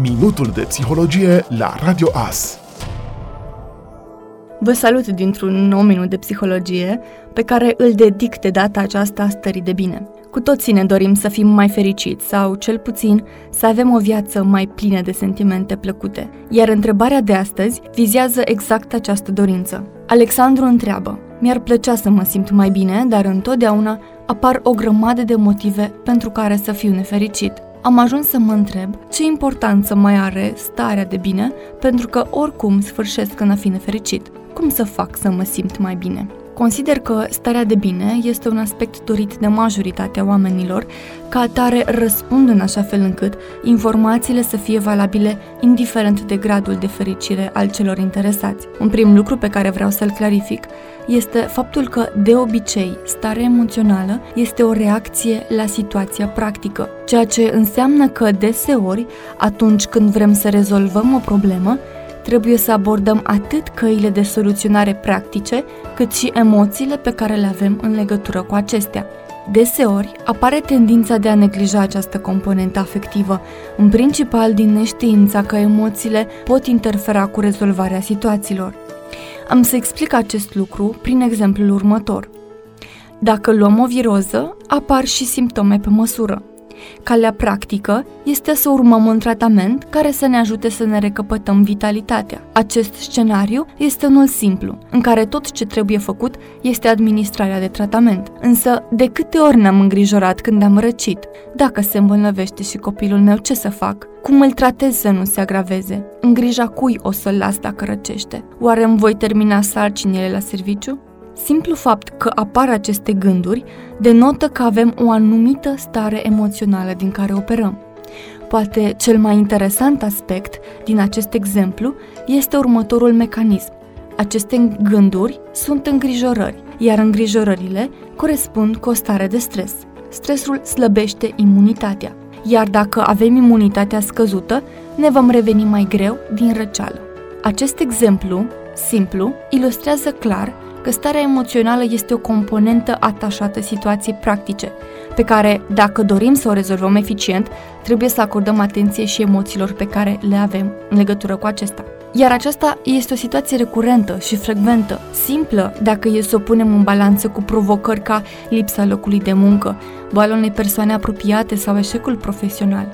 Minutul de psihologie la Radio AS. Vă salut dintr-un nou minut de psihologie pe care îl dedic de data aceasta stării de bine. Cu toții ne dorim să fim mai fericiți sau, cel puțin, să avem o viață mai plină de sentimente plăcute. Iar întrebarea de astăzi vizează exact această dorință. Alexandru întreabă, mi-ar plăcea să mă simt mai bine, dar întotdeauna apar o grămadă de motive pentru care să fiu nefericit. Am ajuns să mă întreb ce importanță mai are starea de bine, pentru că oricum sfârșesc în a fi nefericit. Cum să fac să mă simt mai bine? Consider că starea de bine este un aspect dorit de majoritatea oamenilor, ca atare răspund în așa fel încât informațiile să fie valabile indiferent de gradul de fericire al celor interesați. Un prim lucru pe care vreau să-l clarific este faptul că, de obicei, starea emoțională este o reacție la situația practică, ceea ce înseamnă că, deseori, atunci când vrem să rezolvăm o problemă, trebuie să abordăm atât căile de soluționare practice, cât și emoțiile pe care le avem în legătură cu acestea. Deseori apare tendința de a neglija această componentă afectivă, în principal din neștiința că emoțiile pot interfera cu rezolvarea situațiilor. Am să explic acest lucru prin exemplul următor. Dacă luăm o viroză, apar și simptome pe măsură. Calea practică este să urmăm un tratament care să ne ajute să ne recăpătăm vitalitatea. Acest scenariu este unul simplu, în care tot ce trebuie făcut este administrarea de tratament. Însă, de câte ori ne-am îngrijorat când am răcit? Dacă se îmbolnăvește și copilul meu, ce să fac? Cum îl tratez să nu se agraveze? În grija cui o să-l las dacă răcește? Oare îmi voi termina sarcinile la serviciu? Simplu fapt că apar aceste gânduri denotă că avem o anumită stare emoțională din care operăm. Poate cel mai interesant aspect din acest exemplu este următorul mecanism. Aceste gânduri sunt îngrijorări, iar îngrijorările corespund cu o stare de stres. Stresul slăbește imunitatea, iar dacă avem imunitatea scăzută, ne vom reveni mai greu din răceală. Acest exemplu, simplu, ilustrează clar că starea emoțională este o componentă atașată situației practice, pe care, dacă dorim să o rezolvăm eficient, trebuie să acordăm atenție și emoțiilor pe care le avem în legătură cu acesta. Iar aceasta este o situație recurentă și frecventă, simplă dacă e să o punem în balanță cu provocări ca lipsa locului de muncă, boala unei persoane apropiate sau eșecul profesional.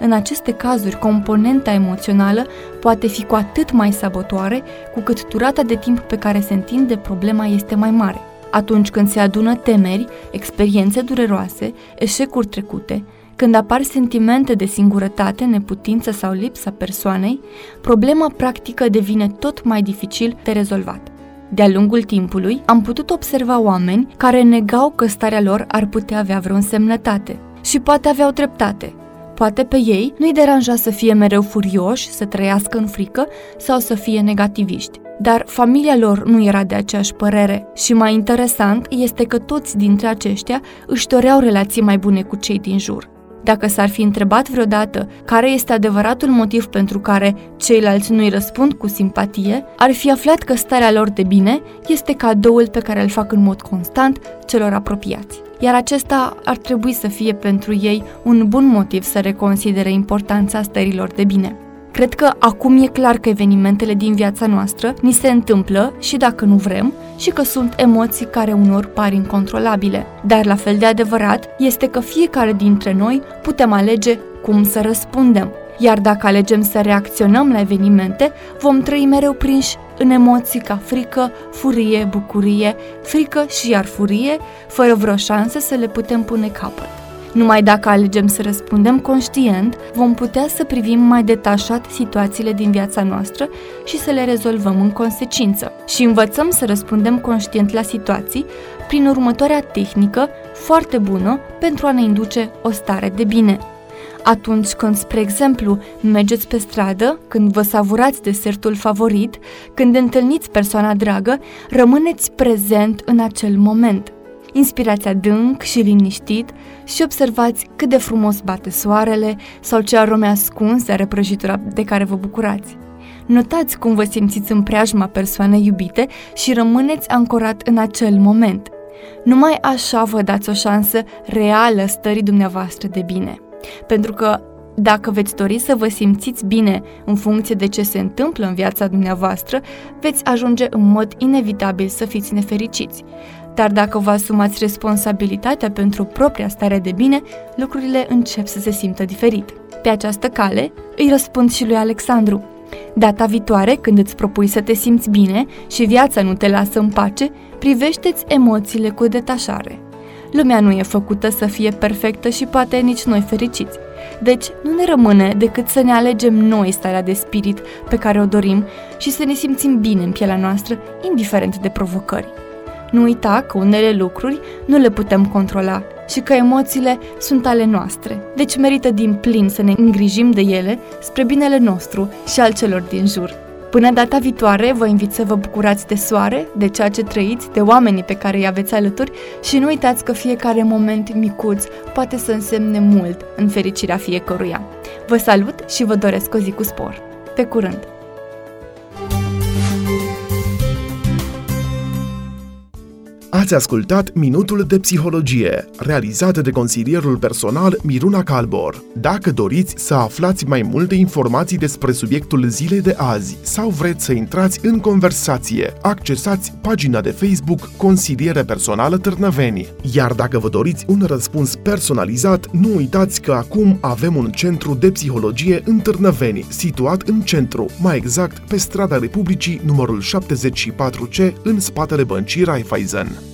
În aceste cazuri, componenta emoțională poate fi cu atât mai sabotoare cu cât durata de timp pe care se întinde problema este mai mare. Atunci când se adună temeri, experiențe dureroase, eșecuri trecute, când apar sentimente de singurătate, neputință sau lipsa persoanei, problema practică devine tot mai dificil de rezolvat. De-a lungul timpului, am putut observa oameni care negau că starea lor ar putea avea vreo însemnătate. Și poate aveau dreptate, Poate pe ei nu-i deranja să fie mereu furioși, să trăiască în frică sau să fie negativiști. Dar familia lor nu era de aceeași părere și mai interesant este că toți dintre aceștia își doreau relații mai bune cu cei din jur. Dacă s-ar fi întrebat vreodată care este adevăratul motiv pentru care ceilalți nu-i răspund cu simpatie, ar fi aflat că starea lor de bine este cadoul pe care îl fac în mod constant celor apropiați. Iar acesta ar trebui să fie pentru ei un bun motiv să reconsidere importanța stărilor de bine. Cred că acum e clar că evenimentele din viața noastră ni se întâmplă și dacă nu vrem, și că sunt emoții care unor par incontrolabile. Dar la fel de adevărat este că fiecare dintre noi putem alege cum să răspundem. Iar dacă alegem să reacționăm la evenimente, vom trăi mereu prinși în emoții ca frică, furie, bucurie, frică și iar furie, fără vreo șansă să le putem pune capăt. Numai dacă alegem să răspundem conștient, vom putea să privim mai detașat situațiile din viața noastră și să le rezolvăm în consecință. Și învățăm să răspundem conștient la situații prin următoarea tehnică foarte bună pentru a ne induce o stare de bine. Atunci când, spre exemplu, mergeți pe stradă, când vă savurați desertul favorit, când întâlniți persoana dragă, rămâneți prezent în acel moment. Inspirați adânc și liniștit și observați cât de frumos bate soarele sau ce arome ascunse are prăjitura de care vă bucurați. Notați cum vă simțiți în preajma persoanei iubite și rămâneți ancorat în acel moment. Numai așa vă dați o șansă reală stării dumneavoastră de bine. Pentru că Dacă veți dori să vă simțiți bine în funcție de ce se întâmplă în viața dumneavoastră, veți ajunge în mod inevitabil să fiți nefericiți. Dar dacă vă asumați responsabilitatea pentru propria stare de bine, lucrurile încep să se simtă diferit. Pe această cale îi răspund și lui Alexandru. Data viitoare, când îți propui să te simți bine și viața nu te lasă în pace, privește-ți emoțiile cu detașare. Lumea nu e făcută să fie perfectă și poate nici noi fericiți. Deci nu ne rămâne decât să ne alegem noi starea de spirit pe care o dorim și să ne simțim bine în pielea noastră, indiferent de provocări. Nu uita că unele lucruri nu le putem controla și că emoțiile sunt ale noastre, deci merită din plin să ne îngrijim de ele spre binele nostru și al celor din jur. Până data viitoare, vă invit să vă bucurați de soare, de ceea ce trăiți, de oamenii pe care îi aveți alături și nu uitați că fiecare moment micuț poate să însemne mult în fericirea fiecăruia. Vă salut și vă doresc o zi cu spor. Pe curând! Ați ascultat Minutul de Psihologie, realizat de consilierul personal Miruna Calbor. Dacă doriți să aflați mai multe informații despre subiectul zilei de azi sau vreți să intrați în conversație, accesați pagina de Facebook Consiliere Personală Târnăveni. Iar dacă vă doriți un răspuns personalizat, nu uitați că acum avem un centru de psihologie în Târnăveni, situat în centru, mai exact pe strada Republicii numărul 74C, în spatele băncii Raiffeisen.